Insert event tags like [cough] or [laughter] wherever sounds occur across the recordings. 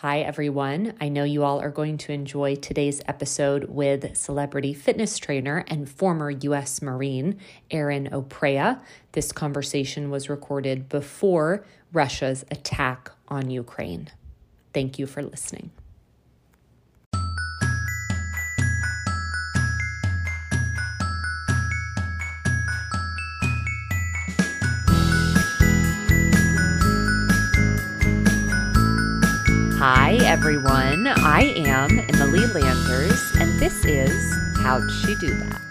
Hi, everyone. I know you all are going to enjoy today's episode with celebrity fitness trainer and former U.S. Marine Erin Oprea. This conversation was recorded before Russia's attack on Ukraine. Thank you for listening. Everyone. I am Emily Landers, and this is How'd She Do That?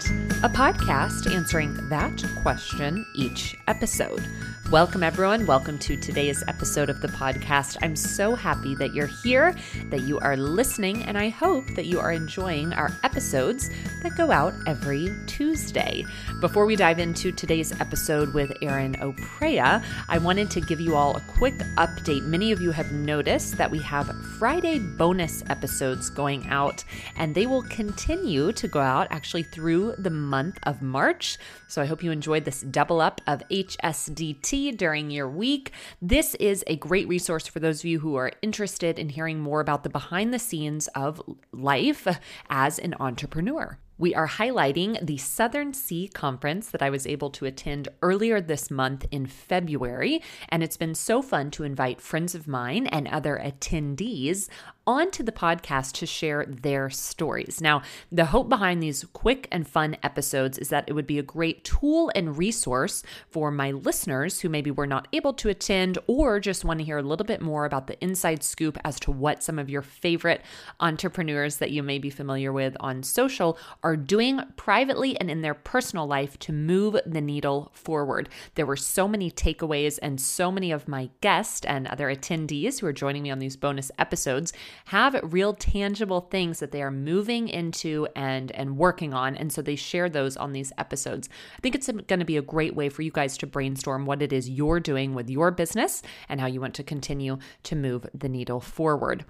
A podcast answering that question each episode. Welcome, everyone. Welcome to today's episode of the podcast. I'm so happy that you're here, that you are listening, and I hope that you are enjoying our episodes that go out every Tuesday. Before we dive into today's episode with Erin Oprea, I wanted to give you all a quick update. Many of you have noticed that we have Friday bonus episodes going out, and they will continue to go out actually through the month of March. So I hope you enjoyed this double up of HSDT during your week. This is a great resource for those of you who are interested in hearing more about the behind the scenes of life as an entrepreneur. We are highlighting the Southern C Conference that I was able to attend earlier this month in February. And it's been so fun to invite friends of mine and other attendees onto the podcast to share their stories. Now, the hope behind these quick and fun episodes is that it would be a great tool and resource for my listeners who maybe were not able to attend or just want to hear a little bit more about the inside scoop as to what some of your favorite entrepreneurs that you may be familiar with on social are doing privately and in their personal life to move the needle forward. There were so many takeaways, and so many of my guests and other attendees who are joining me on these bonus episodes have real tangible things that they are moving into and and working on and so they share those on these episodes. I think it's going to be a great way for you guys to brainstorm what it is you're doing with your business and how you want to continue to move the needle forward.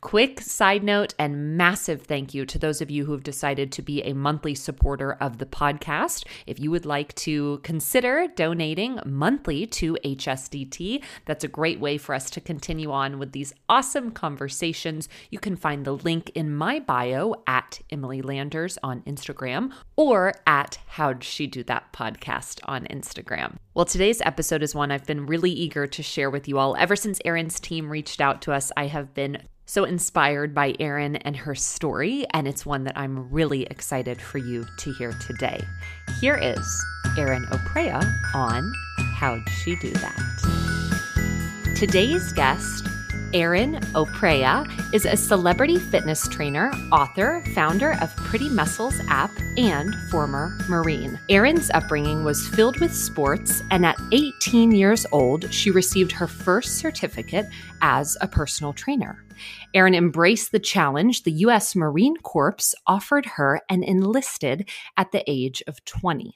Quick side note and massive thank you to those of you who have decided to be a monthly supporter of the podcast. If you would like to consider donating monthly to HSDT, that's a great way for us to continue on with these awesome conversations questions, you can find the link in my bio at Emily Landers on Instagram or at How'd She Do That podcast on Instagram. Well, today's episode is one I've been really eager to share with you all. Ever since Erin's team reached out to us, I have been so inspired by Erin and her story, and it's one that I'm really excited for you to hear today. Here is Erin Oprea on How'd She Do That? Today's guest Erin Oprea is a celebrity fitness trainer, author, founder of Pretty Muscles app, and former Marine. Erin's upbringing was filled with sports, and at 18 years old, she received her first certificate as a personal trainer. Erin embraced the challenge the U.S. Marine Corps offered her and enlisted at the age of 20.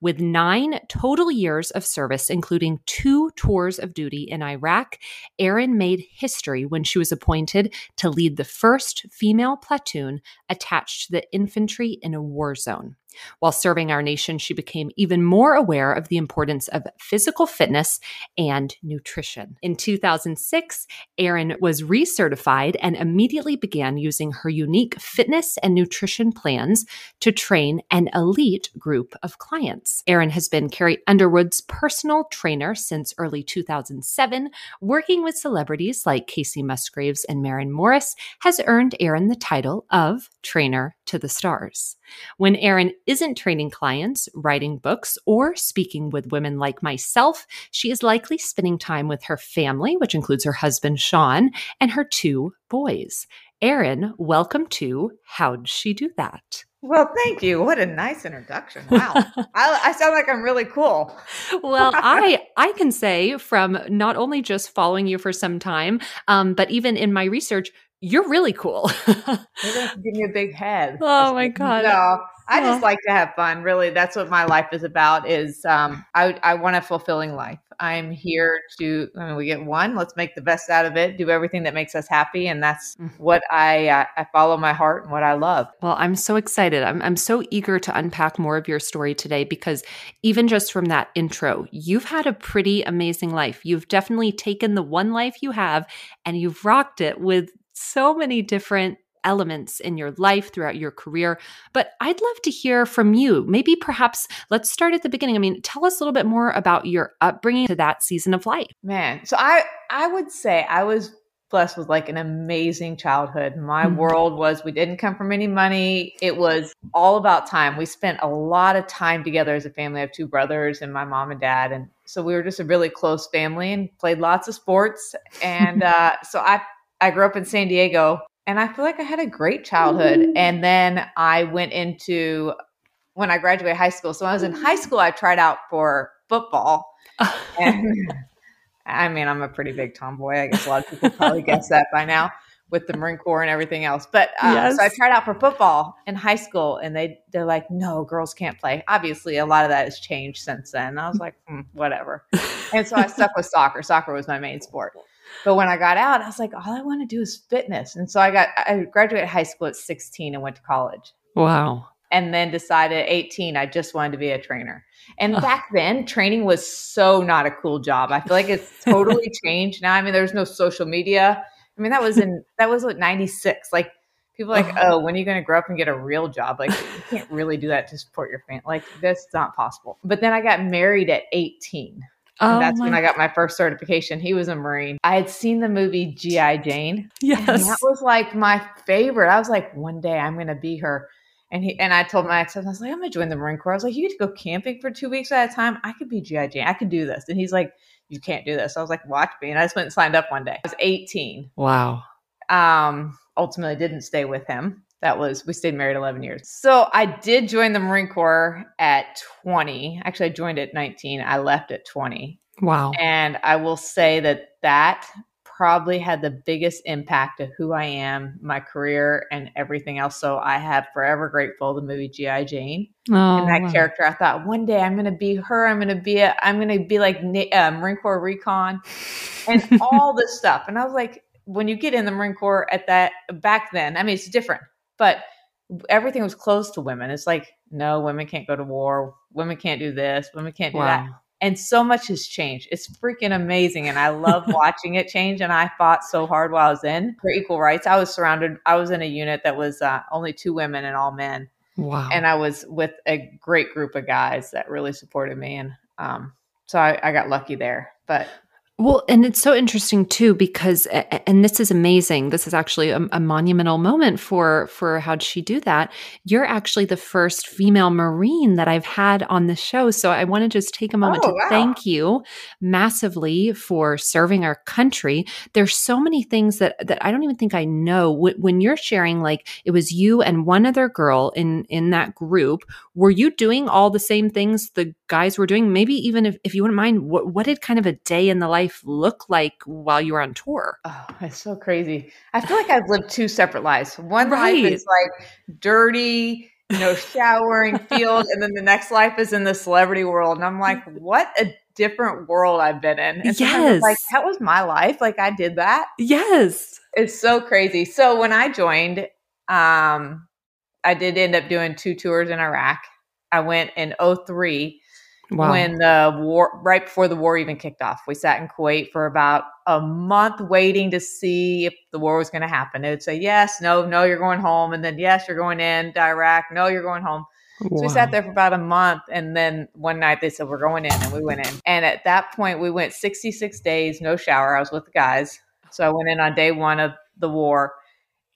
With nine total years of service, including two tours of duty in Iraq, Erin made history when she was appointed to lead the first female platoon attached to the infantry in a war zone. While serving our nation, she became even more aware of the importance of physical fitness and nutrition. In 2006, Erin was recertified and immediately began using her unique fitness and nutrition plans to train an elite group of clients. Erin has been Carrie Underwood's personal trainer since early 2007, working with celebrities like Kacey Musgraves and Maren Morris has earned Erin the title of Trainer to the Stars. When Erin isn't training clients, writing books, or speaking with women like myself, she is likely spending time with her family, which includes her husband, Sean, and her two boys. Erin, welcome to How'd She Do That? Well, thank you. What a nice introduction. Wow. I, I, sound like I'm really cool. [laughs] well, I [laughs] I can say from not only just following you for some time, um, but even in my research, you're really cool. [laughs] Give me a big head. Oh my god! No, I just like to have fun. Really, that's what my life is about. Is um, I I want a fulfilling life. I'm here to, I mean, we get one, let's make the best out of it, do everything that makes us happy. And that's Mm. what I, uh, I follow my heart and what I love. Well, I'm so excited. I'm, I'm so eager to unpack more of your story today because even just from that intro, you've had a pretty amazing life. You've definitely taken the one life you have and you've rocked it with so many different elements in your life throughout your career. But I'd love to hear from you. Maybe perhaps let's start at the beginning. I mean, tell us a little bit more about your upbringing to that season of life. Man, so I I would say I was blessed with like an amazing childhood. My Mhm. world was we didn't come from any money. It was all about time. We spent a lot of time together as a family. I have two brothers and my mom and dad and so we were just a really close family and played lots of sports and [laughs] uh, so I I grew up in San Diego and I feel like I had a great childhood and then I went into when I graduated high school. So when I was in high school I tried out for football [laughs] and I mean, I'm a pretty big tomboy. I guess a lot of people probably guess that by now with the Marine Corps and everything else. But uh, so I tried out for football in high school, and they they're like, no, girls can't play. Obviously, a lot of that has changed since then. I was like, hmm, whatever. And so I stuck with soccer. Soccer was my main sport. But when I got out, I was like, all I want to do is fitness. And so I got I graduated high school at 16 and went to college wow. and then decided at 18 I just wanted to be a trainer. And Ugh. back then, training was so not a cool job. I feel like it's [laughs] totally changed now. I mean, there's no social media. I mean, that was in [laughs] that was like 96. Like people are like, oh, when are you going to grow up and get a real job? Like you can't really do that to support your family. Like that's not possible. But then I got married at 18. Oh, And that's when I got my first certification. He was a Marine. I had seen the movie G.I. Jane. And yes. that was like my favorite. I was like, one day I'm gonna be her. And he and I told my ex, I was like, I'm gonna join the Marine Corps. I was like, you get to go camping for two weeks at a time. I could be GI Jane. I could do this. And he's like, you can't do this. I was like, watch me. And I just went and signed up one day. I was 18. wow. Um, ultimately didn't stay with him. That was we stayed married 11 years. So I did join the Marine Corps at 20. Actually, I joined at 19. I left at 20. Wow. And I will say that that probably had the biggest impact of who I am, my career, and everything else. So I have forever grateful the movie G.I. Jane Oh, and that wow. character. I thought one day I'm going to be her. I'm going to be a, I'm going to be like uh, Marine Corps recon and [laughs] all this stuff. And I was like, when you get in the Marine Corps at that back then, I mean, it's different, but everything was closed to women. It's like, no, women can't go to war. Women can't do this. Women can't do that and so much has changed. It's freaking amazing, and I love [laughs] watching it change. And I fought so hard while I was in for equal rights. I was surrounded. I was in a unit that was uh, only two women and all men, Wow. and I was with a great group of guys that really supported me. And um, so I, I got lucky there. But Well, and it's so interesting too because, and this is amazing. This is actually a, a monumental moment for for how'd she do that? You're actually the first female Marine that I've had on the show, so I want to just take a moment Oh, to wow. thank you massively for serving our country. There's so many things that that I don't even think I know. When you're sharing, like it was you and one other girl in in that group, were you doing all the same things the guys were doing? Maybe even if, if you wouldn't mind, what, what did kind of a day in the life look like while you were on tour? oh, it's so crazy. I feel like I've lived two separate lives. One Right. life is like dirty. You know, showering field, and then the next life is in the celebrity world, and I'm like, what a different world I've been in. And I'm like that was my life. Like I did that. Yes. It's so crazy. So when I joined, um, I did end up doing two tours in Iraq. I went in 03 Wow. when the war, right before the war even kicked off. We sat in Kuwait for about a month waiting to see if the war was going to happen. It would say, yes, no, no, you're going home. And then, yes, you're going in to Iraq. No, you're going home. So we sat there for about a month, and then one night they said we're going in, and we went in. And at that point, we went 66 days, no shower. I was with the guys, so I went in on day one of the war,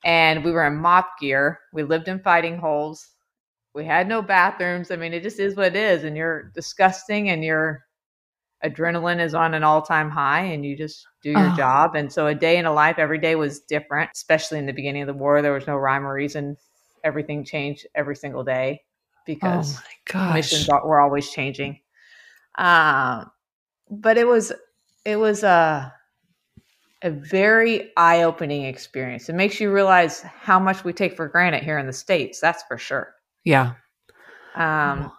and we were in MOPP gear. We lived in fighting holes. We had no bathrooms. I mean, it just is what it is, and you're disgusting, and your adrenaline is on an all-time high, and you just do your Oh. job. And so, a day in a life every day was different, especially in the beginning of the war. There was no rhyme or reason. Everything changed every single day Oh because my gosh. missions were always changing. Um, but it was it was a a very eye opening experience. It makes you realize how much we take for granted here in the states. That's for sure. Yeah. Um,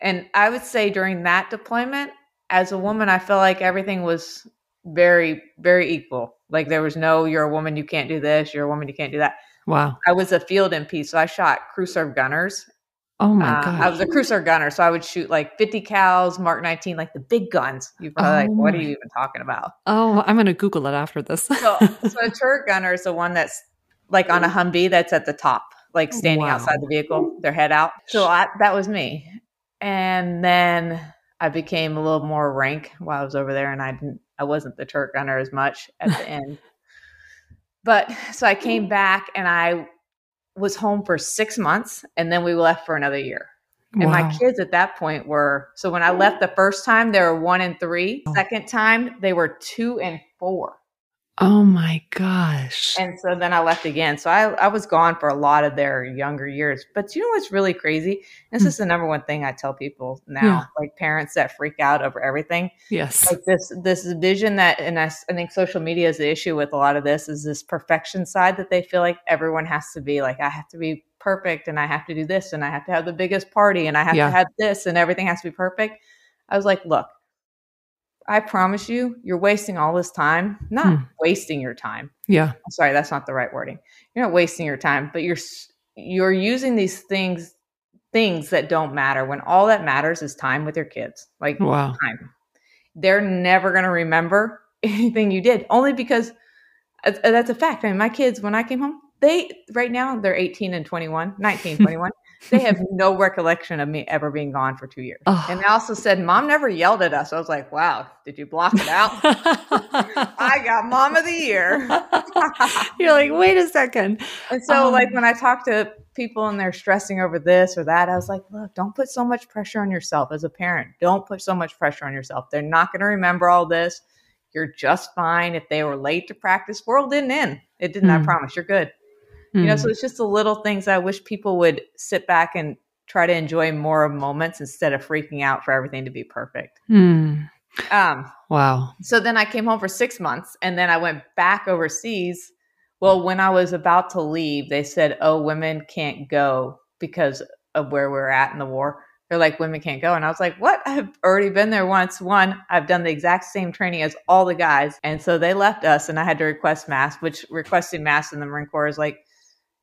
and I would say during that deployment, as a woman, I feel like everything was very, very equal. Like there was no, you're a woman, you can't do this. You're a woman, you can't do that. Wow. I was a field MP, so I shot crew serve gunners. Oh my Uh, god. I was a crew serve gunner, so I would shoot like 50 cals, Mark 19, like the big guns. You're probably like, Oh what are you even talking about? oh, I'm gonna Google it after this. So, so a [laughs] turret gunner is the one that's like on a Humvee that's at the top, like standing Wow. outside the vehicle, their head out. So I, that was me. And then I became a little more rank while I was over there, and I didn't, I wasn't the turret gunner as much at the [laughs] end. But so I came back and I was home for six months, and then we left for another year. And my kids at that point were so when I left the first time, they were one and three. Oh. Second time, they were two and four. Oh my gosh. And so then I left again. So I, I was gone for a lot of their younger years. But you know what's really crazy? This Hmm. is the number one thing I tell people now, Yeah. like parents that freak out over everything. yes. Like this this vision that and I think social media is the issue with a lot of this is this perfection side that they feel like everyone has to be like I have to be perfect and I have to do this and I have to have the biggest party and I have Yeah. to have this and everything has to be perfect. I was like, look, I promise you, you're wasting all this time. Not Hmm. wasting your time. yeah. I'm sorry, that's not the right wording. You're not wasting your time, but you're you're using these things things that don't matter when all that matters is time with your kids. Like Wow. time. They're never going to remember [laughs] anything you did only because uh, that's a fact. I mean, my kids when I came home, they right now they're 18 and 21, 19, 21. They have no recollection of me ever being gone for 2 years. Oh. And they also said mom never yelled at us. I was like, "Wow, did you block it out?" [laughs] I got mom of the year. [laughs] You're like, wait a second. And so, Um, like, when I talk to people and they're stressing over this or that, I was like, look, don't put so much pressure on yourself as a parent. Don't put so much pressure on yourself. They're not going to remember all this. You're just fine. If they were late to practice, world didn't end. It didn't, I Hmm. promise. You're good. You know, Hmm. so it's just the little things I wish people would sit back and try to enjoy more of moments instead of freaking out for everything to be perfect. Hmm. Um, Wow. so then I came home for six months and then I went back overseas. Well, when I was about to leave, they said, oh, women can't go because of where we're at in the war. They're like, women can't go. And I was like, what? I've already been there once. One, I've done the exact same training as all the guys. And so they left us and I had to request mast, which requesting mast in the Marine Corps is like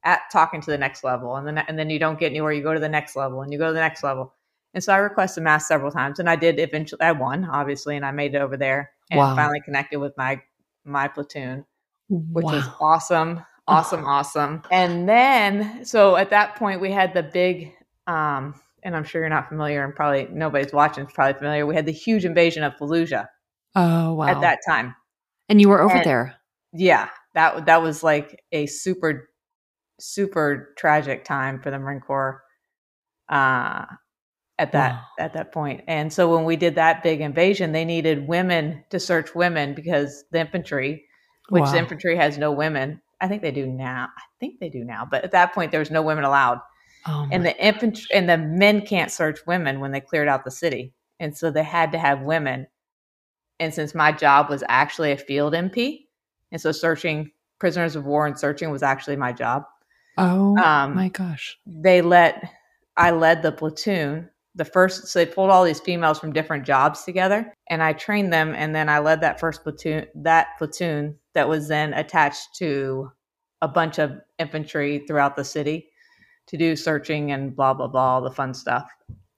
at talking to the next level. And then, and then you don't get anywhere. You go to the next level and you go to the next level. And so I requested mast several times and I did eventually, I won obviously, and I made it over there and Wow. finally connected with my, my platoon which was awesome, awesome, [sighs] awesome. And then, so at that point, we had the big, um, and I'm sure you're not familiar, and probably nobody's watching is probably familiar. We had the huge invasion of Fallujah Oh wow. at that time. and you were over and- there. Yeah, that that was like a super, super tragic time for the Marine Corps. Uh, at that Wow. at that point. And so when we did that big invasion, they needed women to search women because the infantry, which Wow. the infantry has no women. I think they do now. I think they do now, but at that point there was no women allowed. Oh And the infantry and the men can't search women when they cleared out the city. And so they had to have women. And since my job was actually a field MP, and so searching prisoners of war and searching was actually my job, oh um, my gosh. they let I led the platoon. The first, so they pulled all these females from different jobs together, and I trained them. And then I led that first platoon, that platoon that was then attached to a bunch of infantry throughout the city to do searching and blah blah blah, all the fun stuff.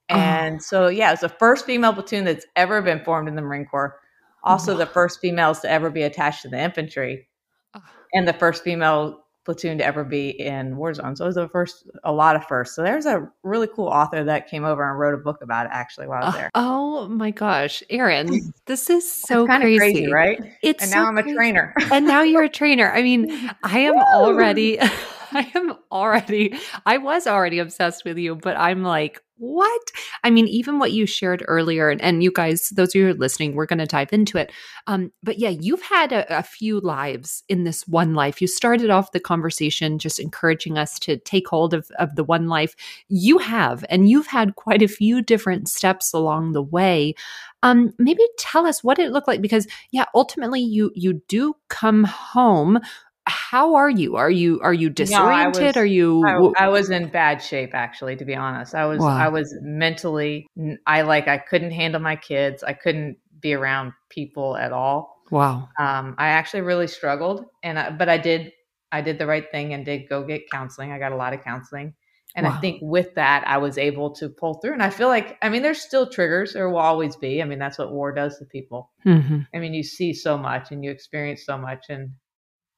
And so, yeah, it's the first female platoon that's ever been formed in the Marine Corps. Also, the first females to ever be attached to the infantry Ah. and the first female platoon to ever be in war zones. So it was the first, a lot of firsts. So there's a really cool author that came over and wrote a book about it actually while I was there. oh my gosh, Erin, [laughs] this is so kind of crazy. crazy, right? It's And now so I'm a crazy. trainer. and now you're a trainer. I mean, [laughs] I am already, [laughs] I am already, I was already obsessed with you, but I'm like, what? I mean, even what you shared earlier, and, and you guys, those of you who are listening, we're going to dive into it. Um, but yeah, you've had a, a few lives in this one life. You started off the conversation just encouraging us to take hold of, of the one life. You have, and you've had quite a few different steps along the way. Um, maybe tell us what it looked like because yeah, ultimately you you do come home. How are you? Are you are you No, disoriented? was are you I, I was in bad shape actually, to be honest. I was Wow. I was mentally I like I couldn't handle my kids. I couldn't be around people at all. wow. Um, I actually really struggled, and I, but I did I did the right thing and did go get counseling. I got a lot of counseling, and Wow. I think with that I was able to pull through. And I feel like I mean there's still triggers. There will always be. I mean that's what war does to people. hmm I mean you see so much and you experience so much, and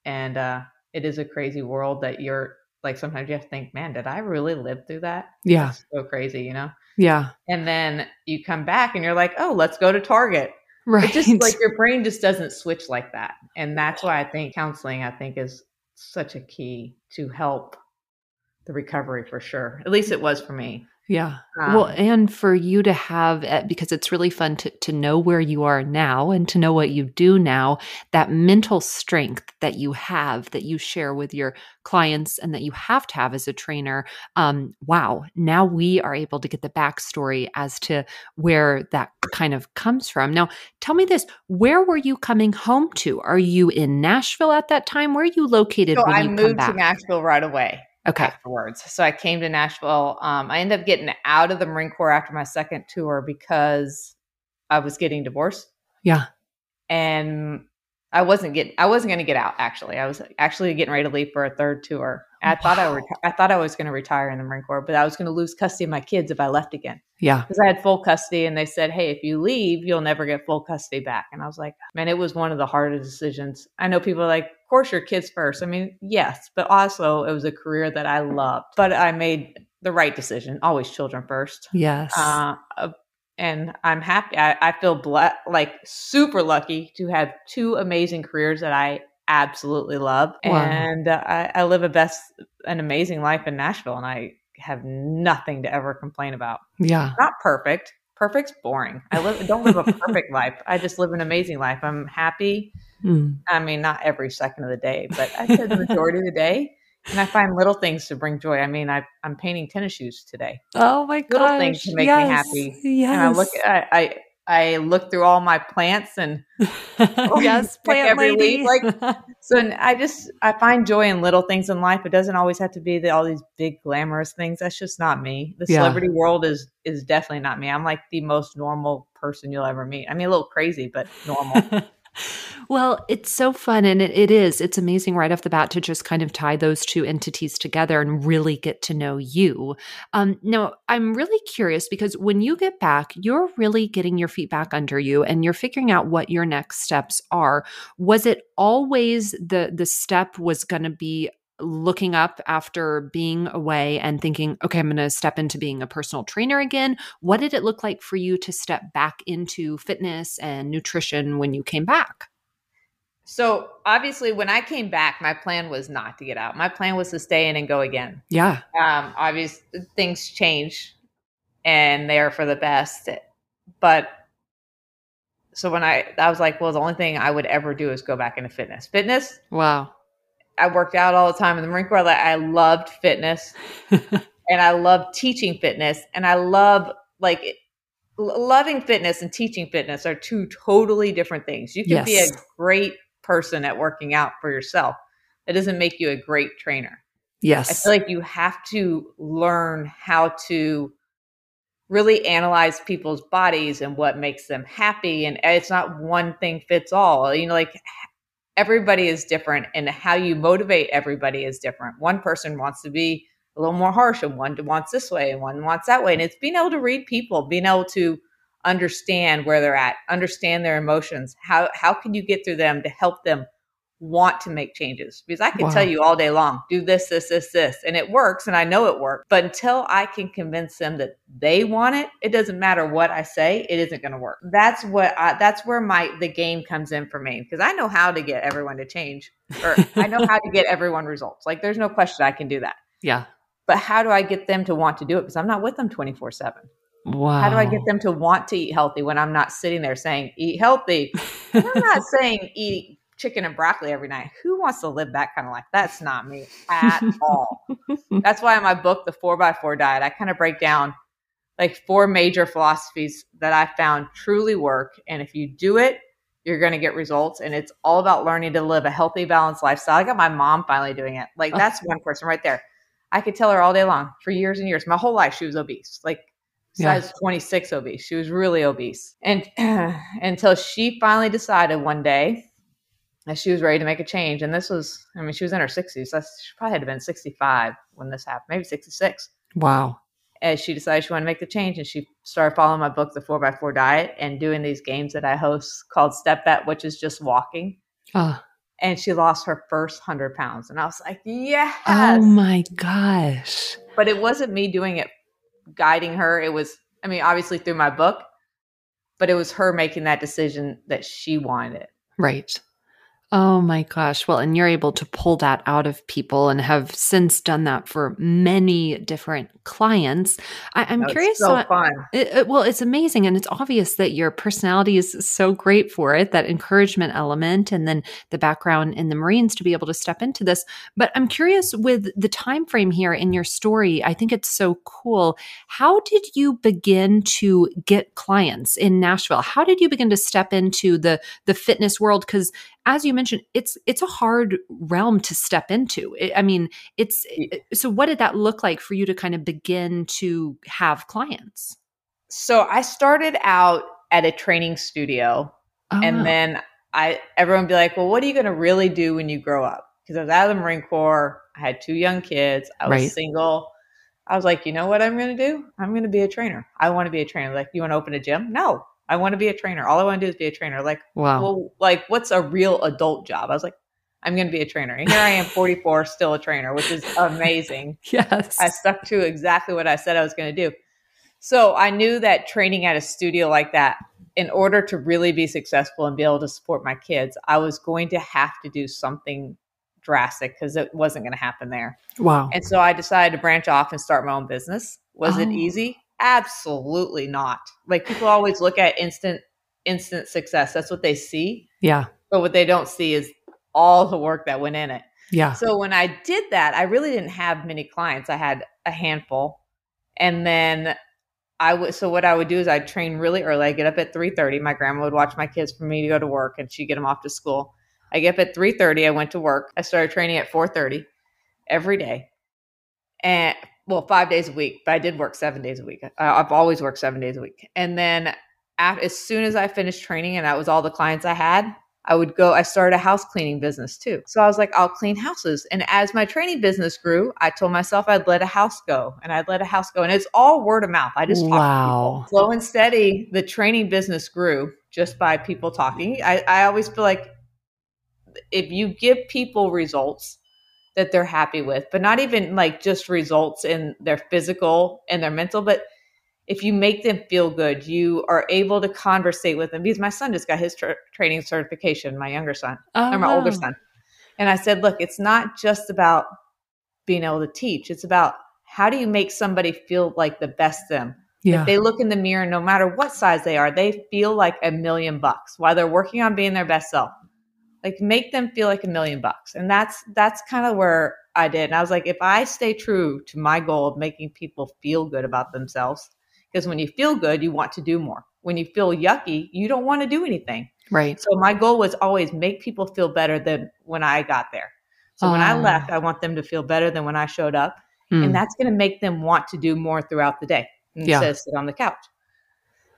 and uh, it is a crazy world that you're like sometimes you have to think, man, did I really live through that? Yeah. That's so crazy, you know. Yeah. And then you come back and you're like, oh, let's go to Target Right. it just like your brain just doesn't switch like that and that's why i think counseling i think is such a key to help the recovery for sure at least it was for me Yeah. well, Um, and for you to have, uh, because it's really fun to, to know where you are now and to know what you do now, that mental strength that you have, that you share with your clients and that you have to have as a trainer. Um, wow. Now we are able to get the backstory as to where that kind of comes from. Now, tell me this where were you coming home to? Are you in Nashville at that time? Where are you located so when i you come moved to nashville right away okay. afterwards so i came to nashville um, i ended up getting out of the marine corps after my second tour because i was getting divorced Yeah. and I wasn't getting I wasn't going to get out actually. I was actually getting ready to leave for a third tour. I thought I Wow. reti- I thought I was going to retire in the Marine Corps, but I was going to lose custody of my kids if I left again Yeah. because I had full custody and they said, "Hey, if you leave, you'll never get full custody back." And I was like, "Man, it was one of the hardest decisions." I know people are like, "Of course your kids first. I mean, yes, but also it was a career that I loved. But I made the right decision. Always children first. Yes. Uh, and I'm happy. I, I feel ble- like super lucky to have two amazing careers that I absolutely love, Wow. and uh, I, I live a best, an amazing life in Nashville, and I have nothing to ever complain about. yeah. Not perfect. Perfect's boring. I live don't live a [laughs] perfect life. I just live an amazing life. I'm happy. Mm. I mean, not every second of the day, but I said the majority of the day. And I find little things to bring joy. I mean, I, I'm painting tennis shoes today. Oh my god! Little gosh. things to make me happy. Yes. and I look I, I I look through all my plants and [laughs] [laughs] yes, plant every lady. leaf, like- [laughs] so I just I find joy in little things in life. It doesn't always have to be the, all these big glamorous things. That's just not me. The Yeah. celebrity world is is definitely not me. I'm like the most normal person you'll ever meet. I mean, a little crazy, but normal. Well, it's so fun. And it, it is. It's amazing right off the bat to just kind of tie those two entities together and really get to know you. Um, now, I'm really curious because when you get back, you're really getting your feet back under you and you're figuring out what your next steps are. Was it always the the step was going to be looking up after being away and thinking, okay, I'm going to step into being a personal trainer again? What did it look like for you to step back into fitness and nutrition when you came back? so obviously, when I came back, my plan was not to get out. My plan was to stay in and go again. Yeah. um, obvious things change and they're for the best but so when i i was like well the only thing i would ever do is go back into fitness fitness Wow. I worked out all the time in the marine corps like, i loved fitness [laughs] and i loved teaching fitness and i love like loving fitness and teaching fitness are two totally different things you can be a great person at working out for yourself it doesn't make you a great trainer Yes. I feel like you have to learn how to really analyze people's bodies and what makes them happy. And uh, it's not one thing fits all. You know, like everybody is different, and how you motivate everybody is different. One person wants to be a little more harsh, and one wants this way, and one wants that way. And it's being able to read people, being able to understand where they're at, understand their emotions. How how can you get through them to help them want to make changes because I can Wow. tell you all day long, do this, this, this, this, and it works, and I know it works. But until I can convince them that they want it, it doesn't matter what I say; it isn't going to work. That's what I, that's where my the game comes in for me because I know how to get everyone to change, or I know how to get [laughs] everyone results. Like there's no question I can do that. yeah. But how do I get them to want to do it? Because I'm not with them 24 seven. Wow. How do I get them to want to eat healthy when I'm not sitting there saying eat healthy? [laughs] I'm not saying eat chicken and broccoli every night. Who wants to live that kind of life? That's not me at [laughs] all. That's why in my book, The Four by Four Diet, I kind of break down like four major philosophies that I found truly work. And if you do it, you're going to get results. And it's all about learning to live a healthy, balanced lifestyle. I got my mom finally doing it. Like, that's one person right there. I could tell her all day long for years and years. My whole life, she was obese, like size yeah. 26 obese. She was really obese. And [clears throat] until she finally decided one day that she was ready to make a change. And this was, I mean, she was in her 60s. So she probably had to been 65 when this happened, maybe 66. Wow. As she decided she wanted to make the change, and she started following my book, The 4x4 Diet, and doing these games that I host called StepBet, which is just walking. Oh and she lost her first 100 pounds. And I was like, oh yes. Oh my gosh. But it wasn't me doing it, guiding her. It was, I mean, obviously through my book, but it was her making that decision that she wanted. Right. Oh my gosh. Well, and you're able to pull that out of people and have since done that for many different clients. I, am curious. So, fun. It, it, well, it's amazing. And it's obvious that your personality is so great for it, that encouragement element, and then the background in the Marines to be able to step into this. But I'm curious with the time frame here in your story. I think it's so cool. How did you begin to get clients in Nashville? How did you begin to step into the the fitness world? Because as you mentioned, it's it's a hard realm to step into. I mean, it's so. What did that look like for you to kind of begin to have clients? So I started out at a training studio, oh. and then I everyone be like, "Well, what are you going to really do when you grow up?" Because I was out of the Marine Corps, I had two young kids, I was right. single. I was like, you know what I'm going to do? I'm going to be a trainer. I want to be a trainer. Like, you want to open a gym? No, I want to be a trainer. All I want to do is be a trainer. Like, wow. Well, like, what's a real adult job? I was like, I'm going to be a trainer. And here I am, [laughs] 44, still a trainer, which is amazing. [laughs] yes. I stuck to exactly what I said I was going to do. So I knew that training at a studio like that, in order to really be successful and be able to support my kids, I was going to have to do something drastic because it wasn't going to happen there. Wow. And so I decided to branch off and start my own business. Was oh. it easy? Absolutely not. Like people always look at instant instant success. That's what they see. Yeah. But what they don't see is all the work that went in it. Yeah. So when I did that, I really didn't have many clients. I had a handful. And then I would so what I would do is I'd train really early. I get up at 3:30. My grandma would watch my kids for me to go to work and she'd get them off to school. I get up at 3:30. I went to work. I started training at 4:30 every day. And well, five days a week, but I did work seven days a week. Uh, I've always worked seven days a week. And then after, as soon as I finished training and that was all the clients I had, I would go, I started a house cleaning business too. So I was like, I'll clean houses. And as my training business grew, I told myself I'd let a house go and I'd let a house go. And it's all word of mouth. I just wow. Slow and steady, the training business grew just by people talking. I, I always feel like if you give people results, that they're happy with, but not even like just results in their physical and their mental, but if you make them feel good, you are able to conversate with them. Because my son just got his tra- training certification, my younger son, oh, or my wow. older son. And I said, look, it's not just about being able to teach, it's about how do you make somebody feel like the best them? Yeah. If they look in the mirror, no matter what size they are, they feel like a million bucks while they're working on being their best self like make them feel like a million bucks. And that's that's kind of where i did. And i was like if i stay true to my goal of making people feel good about themselves because when you feel good you want to do more. When you feel yucky you don't want to do anything. Right. So my goal was always make people feel better than when i got there. So when i ah. left i want them to feel better than when i showed up. Mm. and that's going to make them want to do more throughout the day instead yeah. of sit on the couch.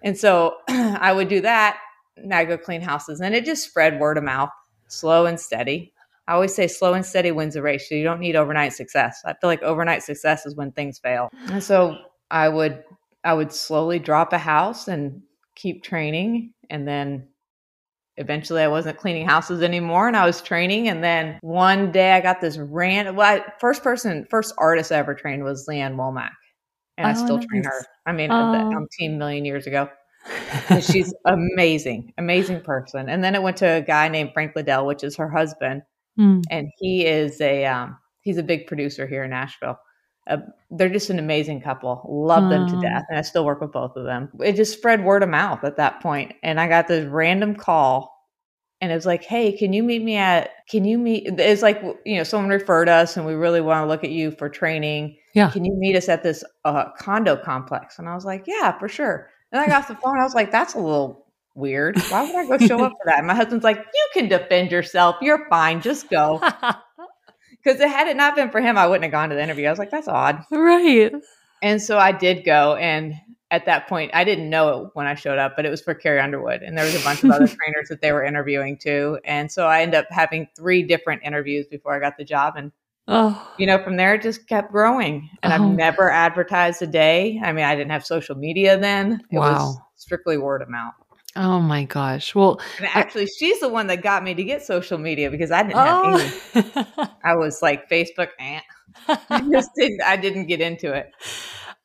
And so [clears throat] i would do that and i go clean houses. And it just spread word of mouth slow and steady. I always say slow and steady wins a race. So you don't need overnight success. I feel like overnight success is when things fail. And so I would I would slowly drop a house and keep training and then eventually I wasn't cleaning houses anymore and I was training and then one day I got this random well, I, first person first artist I ever trained was Lee Ann Womack. And oh, I still nice. train her. I mean, oh. I'm team million years ago she's amazing, amazing person. And then it went to a guy named Frank Liddell, which is her husband, mm. and he is a um, he's a big producer here in Nashville. Uh, they're just an amazing couple. Love them to death, and I still work with both of them. It just spread word of mouth at that point, and I got this random call. And it was like, hey, can you meet me at, can you meet, it's like, you know, someone referred us and we really want to look at you for training. Yeah. Can you meet us at this uh, condo complex? And I was like, yeah, for sure. And I got off the phone. I was like, that's a little weird. Why would I go show up for that? And my husband's like, you can defend yourself. You're fine. Just go. [laughs] Because had it not been for him, I wouldn't have gone to the interview. I was like, that's odd. right. And so I did go. And at that point, I didn't know it when I showed up, but it was for Carrie Underwood. And there was a bunch of other [laughs] trainers that they were interviewing too. And so I ended up having three different interviews before I got the job. And, Oh, you know, from there, it just kept growing. And Oh. I've never advertised a day. I mean, I didn't have social media then. It was strictly word of mouth. oh my gosh. Well, And actually, she's the one that got me to get social media because I didn't have any. oh. [laughs] I was like Facebook, eh. I just [laughs] didn't. I didn't get into it.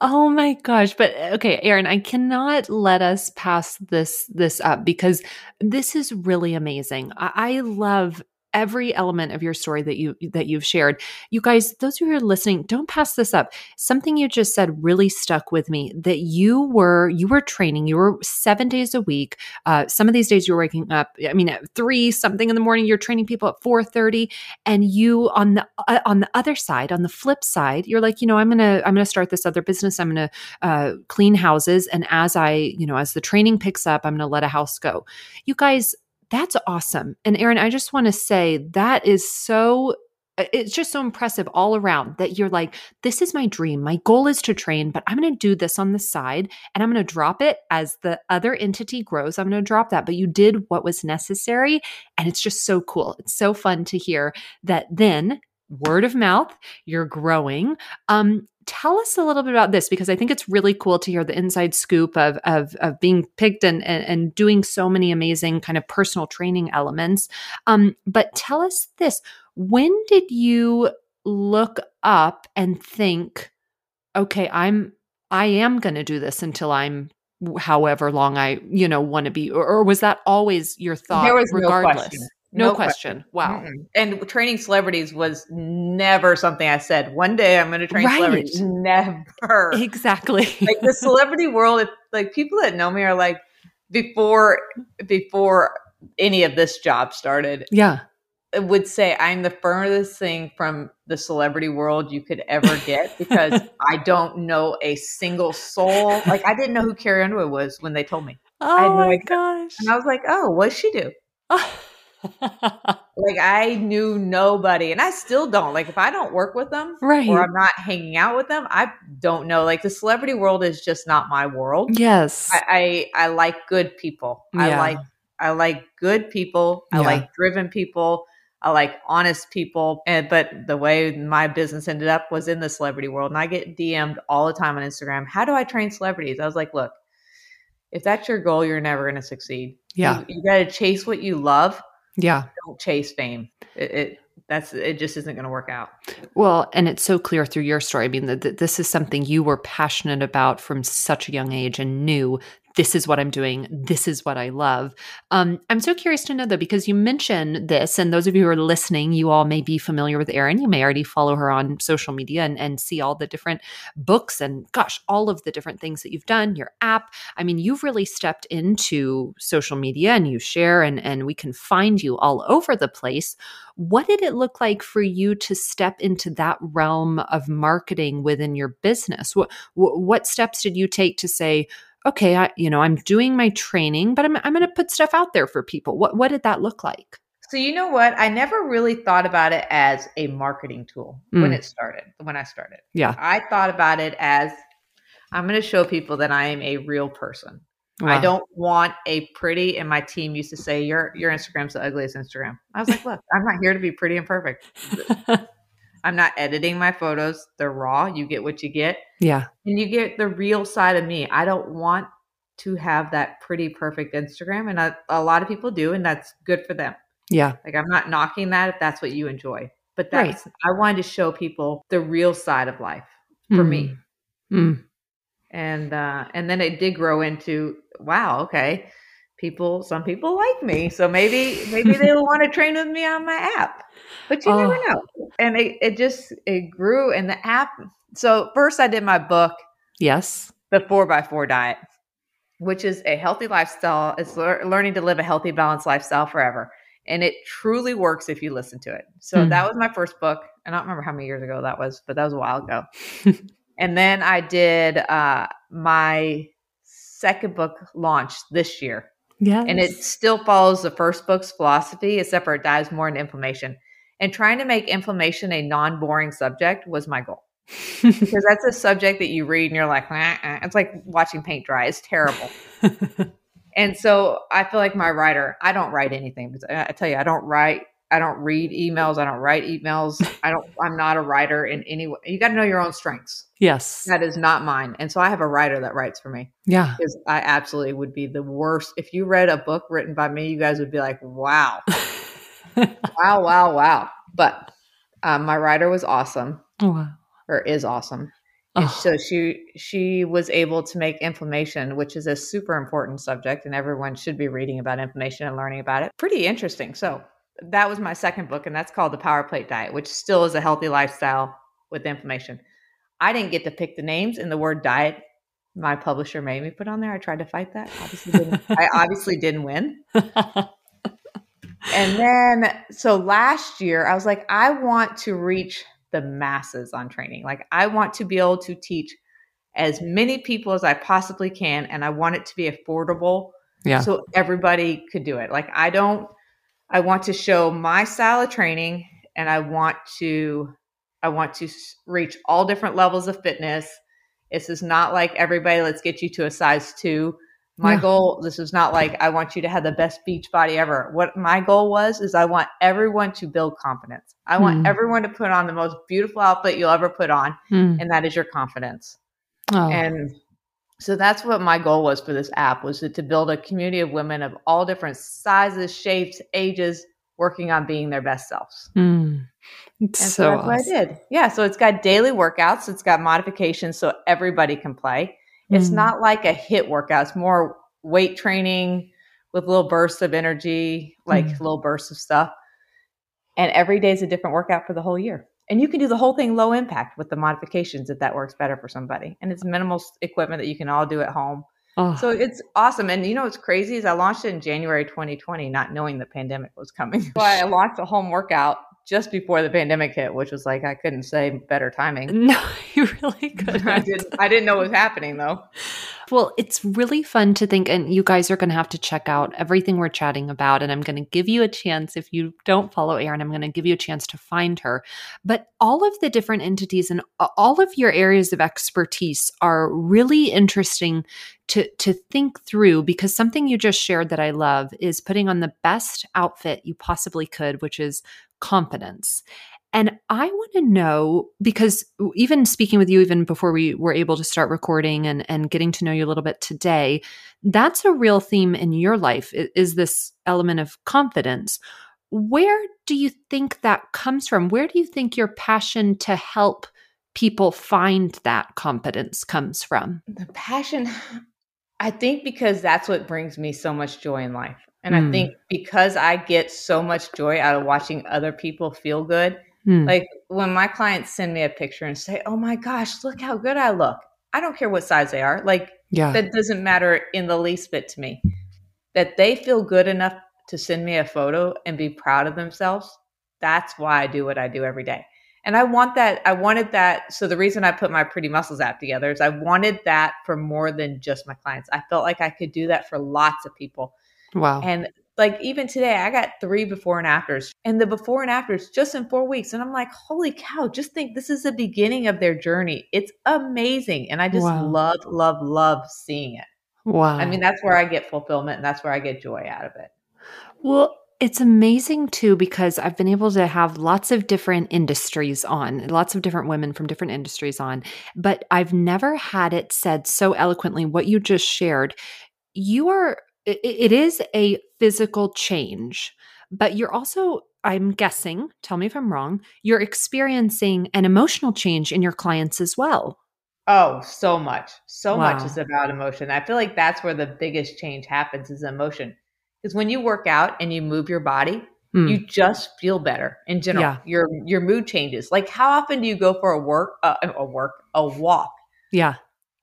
Oh my gosh. But okay, Erin, I cannot let us pass this this up because this is really amazing. I, I love every element of your story that you that you've shared. You guys, those of you who are listening, don't pass this up. Something you just said really stuck with me that you were you were training, you were seven days a week. Uh, some of these days you're waking up, I mean, at three something in the morning, you're training people at 4:30 and you on the uh, on the other side on the flip side you're like you know i'm gonna i'm gonna start this other business i'm gonna uh, clean houses and as i you know as the training picks up i'm gonna let a house go you guys that's awesome and erin i just want to say that is so it's just so impressive all around that you're like this is my dream. My goal is to train but i'm going to do this on the side and i'm going to drop it as the other entity grows i'm going to drop that. But you did what was necessary and it's just so cool. It's so fun to hear that then word of mouth you're growing. Um tell us a little bit about this because i think it's really cool to hear the inside scoop of of, of being picked and, and and doing so many amazing kind of personal training elements. Um but tell us this when did you look up and think okay i'm i am going to do this until i'm however long i you know want to be or, or was that always your thought there was regardless no question. No, question. Wow. Mm-mm. And training celebrities was never something I said. One day I'm going to train Right. celebrities. [laughs] Never. Exactly. like the [laughs] celebrity world, it, like people that know me are like before before any of this job started yeah. Uh, would say I'm the furthest thing from the celebrity world you could ever get because [laughs] I don't know a single soul. Like I didn't know who Carrie Underwood was when they told me, Oh no my idea. gosh. and I was like, "Oh, what does she do?" [laughs] Like I knew nobody, and I still don't. Like if I don't work with them, right. or I'm not hanging out with them, I don't know. Like the celebrity world is just not my world. yes. I I, I like good people. I like I like good people. I Yeah. like driven people. I like honest people. And but the way my business ended up was in the celebrity world, and I get DM'd all the time on Instagram. How do I train celebrities? I was like, look, if that's your goal, you're never going to succeed. yeah. you, you got to chase what you love. Yeah. Don't chase fame. It, it that's it. Just isn't going to work out. Well, and it's so clear through your story. I mean, that that this is something you were passionate about from such a young age and knew this is what I'm doing. This is what I love. Um, I'm so curious to know though, because you mentioned this, and those of you who are listening, you all may be familiar with Erin. You may already follow her on social media and, and see all the different books and gosh, all of the different things that you've done, your app. I mean, you've really stepped into social media and you share and, and we can find you all over the place. What did it look like for you to step into that realm of marketing within your business? What what, what steps did you take to say, okay, I, you know, I'm doing my training, but I'm I'm going to put stuff out there for people. What what did that look like? So you know what? I never really thought about it as a marketing tool when Mm. it started. When I started, Yeah. I thought about it as I'm going to show people that I am a real person. I don't want a pretty. And my team used to say, "Your your Instagram's the ugliest Instagram." I was like, "Look, I'm not here to be pretty and perfect. [laughs] I'm not editing my photos. They're raw. You get what you get, yeah. and you get the real side of me. I don't want to have that pretty perfect Instagram, and a, a lot of people do, and that's good for them. Yeah. Like I'm not knocking that if that's what you enjoy, but that's I wanted to show people the real side of life for me. Mm. and uh and then it did grow into wow okay people some people like me so maybe maybe they'll [laughs] want to train with me on my app but you never Oh. know and it, it just it grew and the app so first i did my book Yes. the four by four diet which is a healthy lifestyle it's lear- learning to live a healthy balanced lifestyle forever and it truly works if you listen to it so Hmm. that was my first book i don't remember how many years ago that was but that was a while ago [laughs] and then i did uh my second book launch this year Yeah. And it still follows the first book's philosophy, except for it dives more into inflammation. And trying to make inflammation a non boring subject was my goal. because that's a subject that you read and you're like, it's like watching paint dry. It's terrible. [laughs] and so I feel like my writer, I don't write anything. Because I tell you, I don't write I don't read emails. I don't write emails. I don't, I'm not a writer in any way. You got to know your own strengths. Yes. That is not mine. And so I have a writer that writes for me. Yeah. Because I absolutely would be the worst. If you read a book written by me, you guys would be like, wow. [laughs] wow, wow, wow. But um, my writer was awesome. Oh, wow. Or is awesome. And oh. so she she was able to make inflammation, which is a super important subject, and everyone should be reading about inflammation and learning about it. Pretty interesting. So that was my second book, and that's called The Power Plate Diet, which still is a healthy lifestyle with inflammation. I didn't get to pick the names, and the word diet my publisher made me put on there. I tried to fight that. Obviously didn't, I [laughs] obviously didn't win. and then, so last year, I was like, I want to reach the masses on training. Like, I want to be able to teach as many people as I possibly can, and I want it to be affordable. Yeah. So everybody could do it. Like, I don't I want to show my style of training and I want to I want to reach all different levels of fitness. This is not like everybody let's get you to a size 2. My yeah. goal this is not like I want you to have the best beach body ever. What my goal was is I want everyone to build confidence. I want mm. everyone to put on the most beautiful outfit you'll ever put on mm. and that is your confidence. Oh. And so that's what my goal was for this app was to, to build a community of women of all different sizes, shapes, ages, working on being their best selves. Mm. And so, so that's awesome. what I did. Yeah. So it's got daily workouts. It's got modifications so everybody can play. Mm. It's not like a HIIT workout. It's more weight training with little bursts of energy, like mm. little bursts of stuff. And every day is a different workout for the whole year. And you can do the whole thing low impact with the modifications if that works better for somebody. And it's minimal equipment that you can all do at home. Oh. So it's awesome. And you know what's crazy is I launched it in January 2020, not knowing the pandemic was coming. [laughs] So I launched a home workout just before the pandemic hit, which was like I couldn't say better timing. [laughs] No, you really [laughs] couldn't. I didn't I didn't know what was happening though. Well, it's really fun to think, and you guys are going to have to check out everything we're chatting about. And I'm going to give you a chance, if you don't follow Erin, I'm going to give you a chance to find her. But all of the different entities and all of your areas of expertise are really interesting to, to think through because something you just shared that I love is putting on the best outfit you possibly could, which is confidence. And I want to know because even speaking with you, even before we were able to start recording and, and getting to know you a little bit today, that's a real theme in your life is this element of confidence. Where do you think that comes from? Where do you think your passion to help people find that confidence comes from? The passion, I think because that's what brings me so much joy in life. And mm. I hmm. think because I get so much joy out of watching other people feel good, mm. like when my clients send me a picture and say, Oh my gosh, look how good I look. I don't care what size they are. Like, yeah. that doesn't matter in the least bit to me. That they feel good enough to send me a photo and be proud of themselves. That's why I do what I do every day. And I want that. I wanted that. So the reason I put my Pretty Muscles app together is I wanted that for more than just my clients. I felt like I could do that for lots of people Wow. And like even today, I got three before and afters, and the before and afters just in four weeks. And I'm like, holy cow, just think this is the beginning of their journey. It's amazing. And I just wow. love, love, love seeing it. Wow. I mean, that's where I get fulfillment and that's where I get joy out of it. Well, it's amazing too because I've been able to have lots of different industries on, lots of different women from different industries on, but I've never had it said so eloquently what you just shared. You are it, it is a physical change, but you're also, I'm guessing, tell me if I'm wrong, you're experiencing an emotional change in your clients as well. Oh, so much. So wow. much is about emotion. I feel like that's where the biggest change happens is emotion. Because when you work out and you move your body, mm. you just feel better in general. Yeah. Your your mood changes. Like how often do you go for a work uh, a work a walk? Yeah.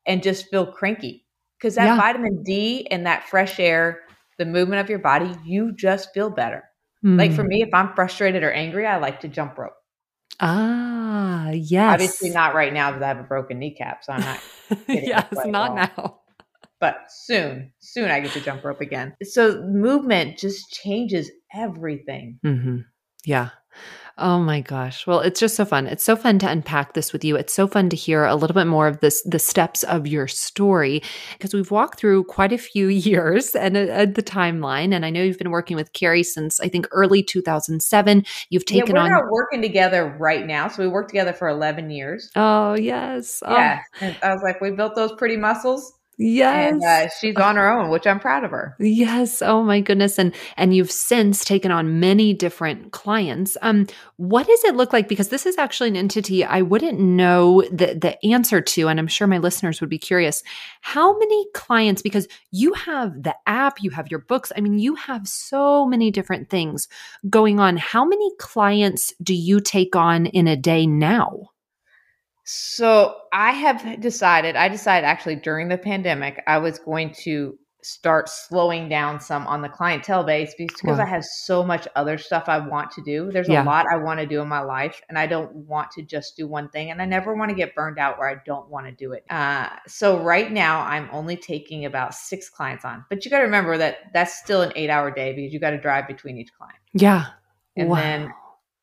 And just feel cranky because that yeah. vitamin D and that fresh air, the movement of your body, you just feel better. Mm. Like for me, if I'm frustrated or angry, I like to jump rope. Ah, yes. Obviously not right now because I have a broken kneecap, so I'm not. [laughs] yes, not now. but soon, soon I get to jump rope again. So movement just changes everything. Mm-hmm. Yeah. Oh my gosh. Well, it's just so fun. It's so fun to unpack this with you. It's so fun to hear a little bit more of this the steps of your story because we've walked through quite a few [laughs] years and uh, the timeline and I know you've been working with Carrie since I think early 2007. You've taken yeah, we're on working together right now. So we worked together for 11 years. Oh, yes. Oh. Yeah. And I was like, we built those pretty muscles. Yes. And uh, she's on her own, which I'm proud of her. Yes. Oh my goodness. And and you've since taken on many different clients. Um, what does it look like? Because this is actually an entity I wouldn't know the the answer to, and I'm sure my listeners would be curious. How many clients? Because you have the app, you have your books. I mean, you have so many different things going on. How many clients do you take on in a day now? So I have decided, I decided actually during the pandemic, I was going to start slowing down some on the clientele base because Wow. I have so much other stuff I want to do. There's Yeah. a lot I want to do in my life, and I don't want to just do one thing. And I never want to get burned out where I don't want to do it. Uh, so right now, I'm only taking about six clients on. But you got to remember that that's still an eight hour day because you got to drive between each client. Yeah. And wow. then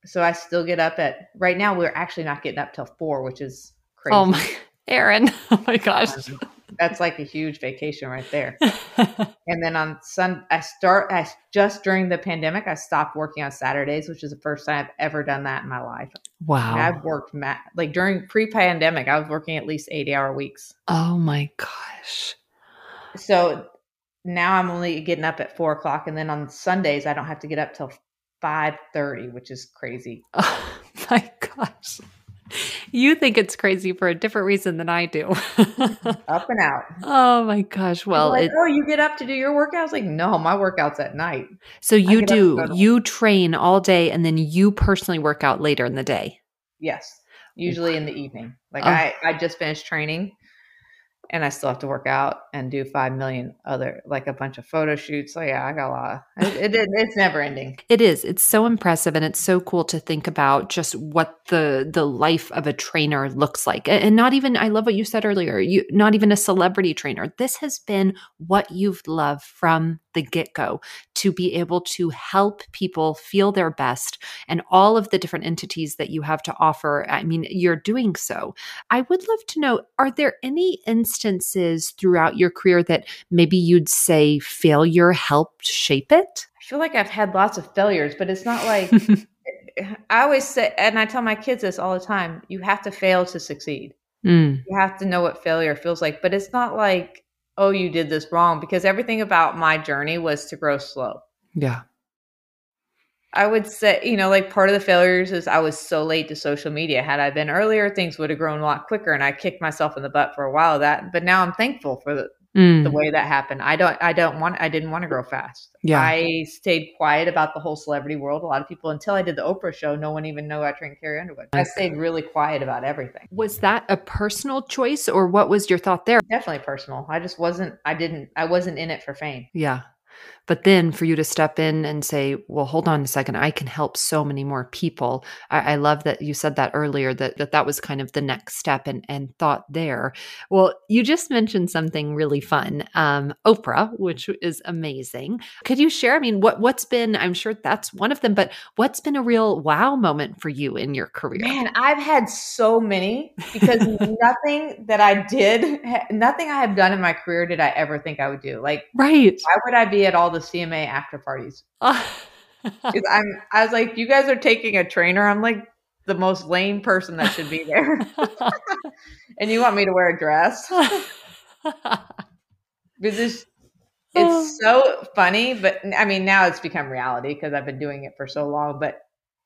so I still get up at right now. We're actually not getting up till four, which is oh crazy. oh my Erin. [laughs] Oh my gosh. Um, that's like a huge vacation right there. [laughs] And then on Sun, I start. I just during the pandemic, I stopped working on Saturdays, which is the first time I've ever done that in my life. wow. And I've worked ma- like during pre-pandemic, I was working at least eighty-hour weeks. Oh my gosh. So now I'm only getting up at four o'clock, and then on Sundays I don't have to get up till five thirty, which is crazy. Oh [laughs] my gosh. You think it's crazy for a different reason than I do. [laughs] Up and out. oh my gosh. Well, like, it, oh, you get up to do your workouts? Like, no, my workouts at night. so you do, you train all day and then you personally work out later in the day. Yes, usually in the evening. Like Oh. I, I just finished training, and I still have to work out and do five million other, like a bunch of photo shoots. So yeah, I got a lot. It, it, it's never ending. It is. It's so impressive and it's so cool to think about just what the the life of a trainer looks like. And not even I love what you said earlier. You not even a celebrity trainer. This has been what you've loved from the get-go to be able to help people feel their best and all of the different entities that you have to offer. I mean, you're doing so. I would love to know are there any instances throughout your career that maybe you'd say failure helped shape it? I feel like I've had lots of failures, but it's not like [laughs] I always say, and I tell my kids this all the time: you have to fail to succeed. Mm. You have to know what failure feels like. But it's not like, oh, you did this wrong, because everything about my journey was to grow slow. Yeah. I would say, you know, like part of the failures is I was so late to social media. Had I been earlier, things would have grown a lot quicker, and I kicked myself in the butt for a while. of That, but now I'm thankful for the, Mm. the way that happened. I don't, I don't want, I didn't want to grow fast. Yeah. I stayed quiet about the whole celebrity world. A lot of people, until I did the Oprah show, no one even knew I trained Carrie Underwood. I stayed really quiet about everything. Was that a personal choice or what was your thought there? Definitely personal. I just wasn't. I didn't. I wasn't in it for fame. Yeah. But then for you to step in and say, well, hold on a second, I can help so many more people. I, I love that you said that earlier, that, that that was kind of the next step and, and thought there. Well, you just mentioned something really fun, um, Oprah, which is amazing. Could you share? I mean, what, what's been, I'm sure that's one of them, but what's been a real wow moment for you in your career? Man, I've had so many because [laughs] nothing that I did, nothing I have done in my career did I ever think I would do. Like, Right. why would I be at all the CMA after parties? [laughs] Oh. 'Cause I'm, I was like, you guys are taking a trainer. I'm like the most lame person that should be there, [laughs] [laughs] and you want me to wear a dress? Because it's, Oh. it's so funny, but I mean, now it's become reality because I've been doing it for so long. But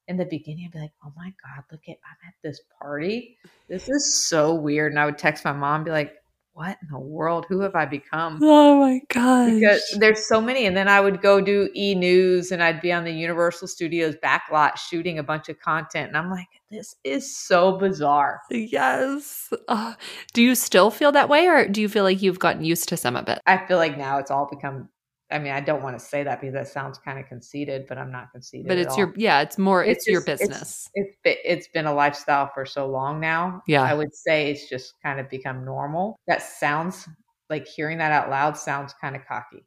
in the beginning, I'd be like, oh my God, look at, I'm at this party. This is so weird. And I would text my mom, and be like, what in the world? Who have I become? oh my god! Because there's so many. And then I would go do e news and I'd be on the Universal Studios backlot shooting a bunch of content. And I'm like, this is so bizarre. Yes. Uh, do you still feel that way, or do you feel like you've gotten used to some of it? I feel like now it's all become, I mean, I don't want to say that because that sounds kind of conceited, but I'm not conceited. But it's your, yeah, it's more, it's, It's your just- it's- business. it's been, it's been a lifestyle for so long now. Yeah. I would say it's just kind of become normal. That sounds like hearing that out loud sounds kind of cocky.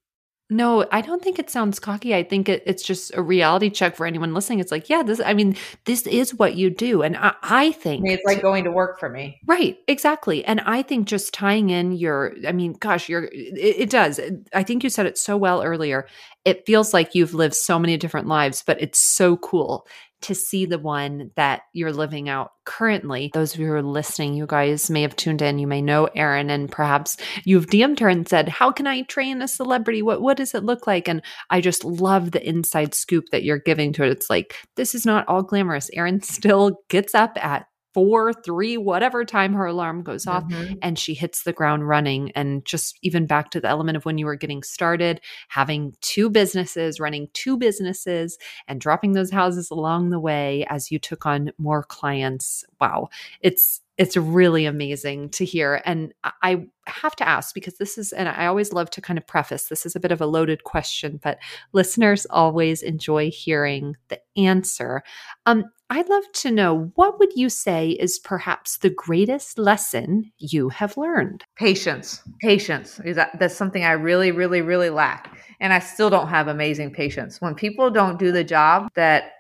No, I don't think it sounds cocky. I think it, it's just a reality check for anyone listening. It's like, yeah, this, I mean, this is what you do. And I, I think I mean, it's like going to work for me. Right, exactly. And I think just tying in your, I mean, gosh, you're, it, it does. I think you said it so well earlier. It feels like you've lived so many different lives, but it's so cool to see the one that you're living out currently. Those of you who are listening, you guys may have tuned in. You may know Erin, and perhaps you've DM'd her and said, How can I train a celebrity? What what does it look like? And I just love the inside scoop that you're giving to it. It's like, this is not all glamorous. Erin still gets up at four, three, whatever time her alarm goes off, mm-hmm. and she hits the ground running. And just even back to the element of when you were getting started, having two businesses, running two businesses, and dropping those houses along the way as you took on more clients. Wow. It's it's really amazing to hear. And I have to ask because this is, and I always love to kind of preface this is a bit of a loaded question, but listeners always enjoy hearing the answer. Um, I'd love to know what would you say is perhaps the greatest lesson you have learned? Patience. Patience. That, that's something I really, really, really lack. And I still don't have amazing patience. When people don't do the job that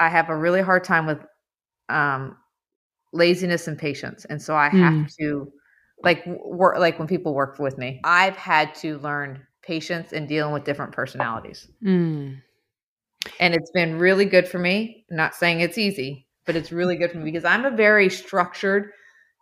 I have a really hard time with um, laziness and patience. And so I have mm. to like work like when people work with me, I've had to learn patience and dealing with different personalities. Mm. And it's been really good for me. I'm not saying it's easy, but it's really good for me because I'm a very structured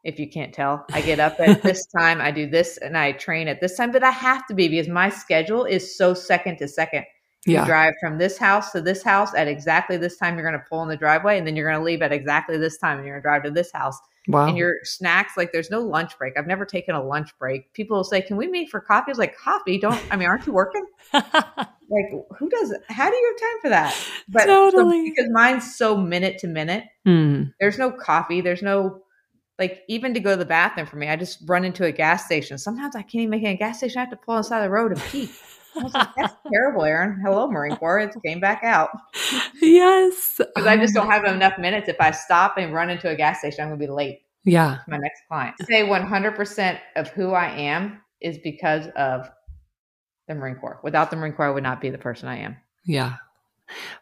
if you can't tell. I get up at [laughs] this time, I do this and I train at this time, but I have to be because my schedule is so second to second. Yeah. You drive from this house to this house at exactly this time. You're going to pull in the driveway, and then you're going to leave at exactly this time, and you're going to drive to this house. Wow. And your snacks, like there's no lunch break. I've never taken a lunch break. People will say, "Can we meet for coffee?" I was like, "Coffee? Don't. I mean, aren't you working? [laughs] like, who does? How do you have time for that?" But totally. So, because mine's so minute to minute. Mm. There's no coffee. There's no like even to go to the bathroom for me. I just run into a gas station. Sometimes I can't even make it a gas station. I have to pull inside the road and pee. I was like, that's [laughs] terrible, Erin. Hello, Marine Corps. It came back out. Yes. Because I just don't um, have enough minutes. If I stop and run into a gas station, I'm going to be late. Yeah. my next client. Say 100% of who I am is because of the Marine Corps. Without the Marine Corps, I would not be the person I am. Yeah.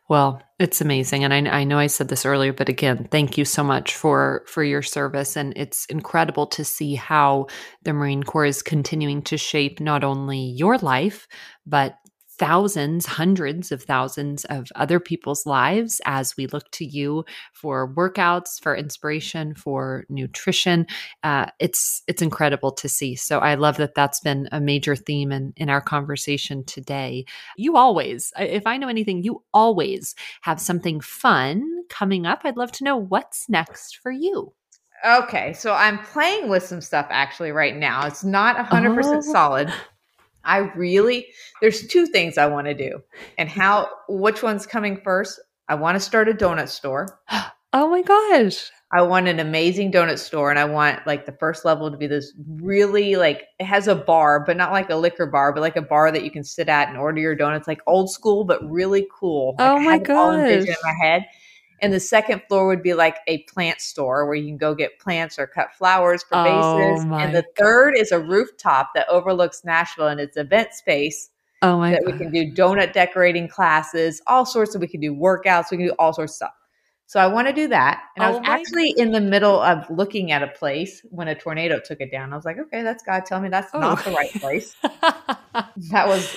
Well, it's amazing, and I, I, know I said this earlier, but again, thank you so much for for your service, and it's incredible to see how the Marine Corps is continuing to shape not only your life, but thousands, hundreds of thousands of other people's lives as we look to you for workouts, for inspiration, for nutrition. Uh, it's it's incredible to see. So I love that that's been a major theme in in our conversation today. You always, if I know anything, you always have something fun coming up. I'd love to know what's next for you. Okay, so I'm playing with some stuff actually right now. It's not 100% oh. solid, I really, there's two things I want to do. And how, which one's coming first? I want to start a donut store. [gasps] Oh my gosh. I want an amazing donut store and I want like the first level to be this really like it has a bar, but not like a liquor bar, but like a bar that you can sit at and order your donuts, like old school, but really cool. Like oh my gosh. in my head. And the second floor would be like a plant store where you can go get plants or cut flowers for vases. Oh and the third is a rooftop that overlooks Nashville and it's event space. Oh my that God. we can do donut decorating classes, all sorts of we can do workouts, we can do all sorts of stuff. So I want to do that. And oh I was actually God. in the middle of looking at a place when a tornado took it down. I was like, okay, that's God telling me that's oh. not the right place. [laughs] that was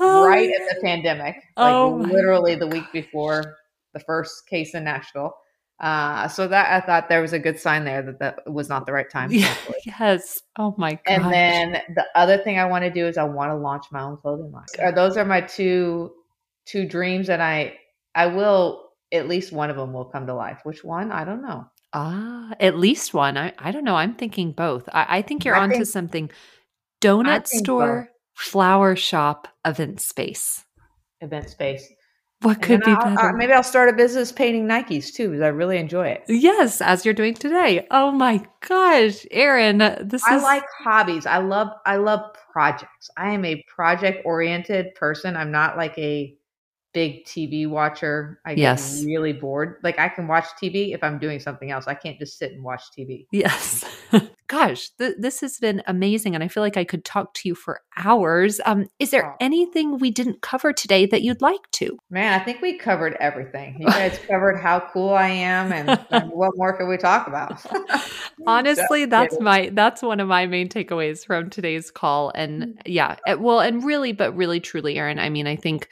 oh, right at the pandemic. Like oh literally the week before the first case in Nashville. Uh, so that I thought there was a good sign there that that was not the right time. yes. Oh my god. And then the other thing I want to do is I want to launch my own clothing line. Uh, those are my two two dreams, and I I will at least one of them will come to life. Which one? I don't know. Ah, at least one. I I don't know. I'm thinking both. I, I think you're I onto think, something. Donut store, both. flower shop, event space. Event space. What could be I'll, better? maybe I'll start a business painting Nikes too, because I really enjoy it. Yes, as you're doing today. Oh my gosh, Erin, this I is. like hobbies. I love. I love projects. I am a project oriented person. I'm not like a big TV watcher. I Yes. get really bored. Like I can watch TV if I'm doing something else. I can't just sit and watch TV. Yes. [laughs] Gosh, th- this has been amazing. And I feel like I could talk to you for hours. Um, is there Oh. anything we didn't cover today that you'd like to? Man, I think we covered everything. You guys covered how cool I am and, and [laughs] what more can we talk about? [laughs] Honestly, that's my that's one of my main takeaways from today's call. And yeah, eh, well, and really, but really, truly, Erin. I mean, I think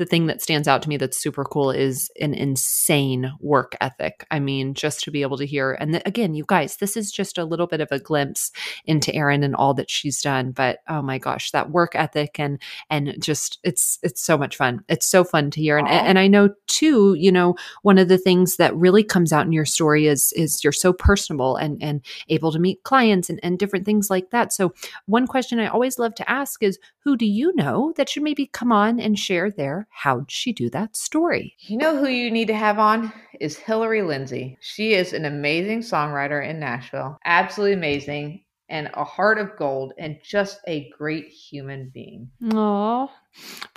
the thing that stands out to me that's super cool is an insane work ethic. I mean, just to be able to hear, and th- again, you guys, this is just a little bit of a glimpse into Erin and all that she's done. But oh my gosh, that work ethic and and just it's it's so much fun. It's so fun to hear, and and I know too. You know, one of the things that really comes out in your story is is you're so personable and and able to meet clients and, and different things like that. So, one question I always love to ask is who do you know that should maybe come on and share their how'd she do that story? You know who you need to have on is Hillary Lindsey. She is an amazing songwriter in Nashville, absolutely amazing, and a heart of gold, and just a great human being. Oh,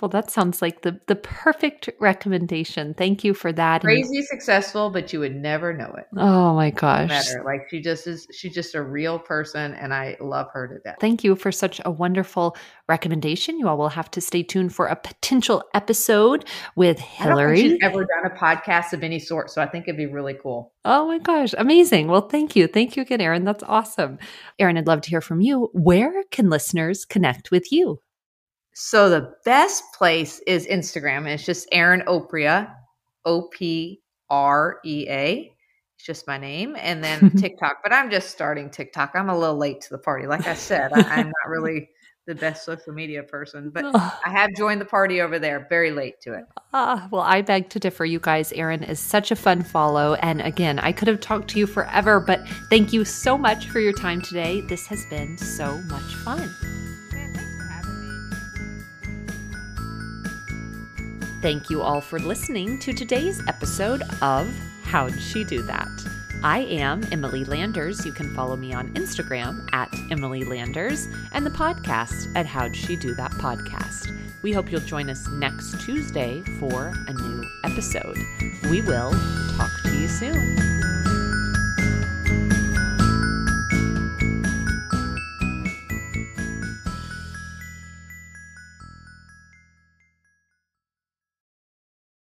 well, that sounds like the the perfect recommendation. Thank you for that. And- Crazy successful, but you would never know it. oh my gosh. Like she just is. She's just a real person, and I love her to death. Thank you for such a wonderful recommendation. You all will have to stay tuned for a potential episode with I don't think Hillary. she's ever done a podcast of any sort, so I think it'd be really cool. Oh my gosh, amazing. Well, thank you. Thank you again, Erin. That's awesome. Erin, I'd love to hear from you. Where can listeners connect with you? So the best place is Instagram. and It's just Erin Oprea, O P R E A. It's just my name, and then [laughs] TikTok. But I'm just starting TikTok. I'm a little late to the party. Like I said, I, I'm not really the best social media person, but Oh, I have joined the party over there. Very late to it. ah, well, I beg to differ, you guys. Erin is such a fun follow. And again, I could have talked to you forever, but thank you so much for your time today. This has been so much fun. Thank you all for listening to today's episode of How'd She Do That? I am Emily Landers. You can follow me on Instagram at Emily Landers and the podcast at How'd She Do That podcast. We hope you'll join us next Tuesday for a new episode. We will talk to you soon.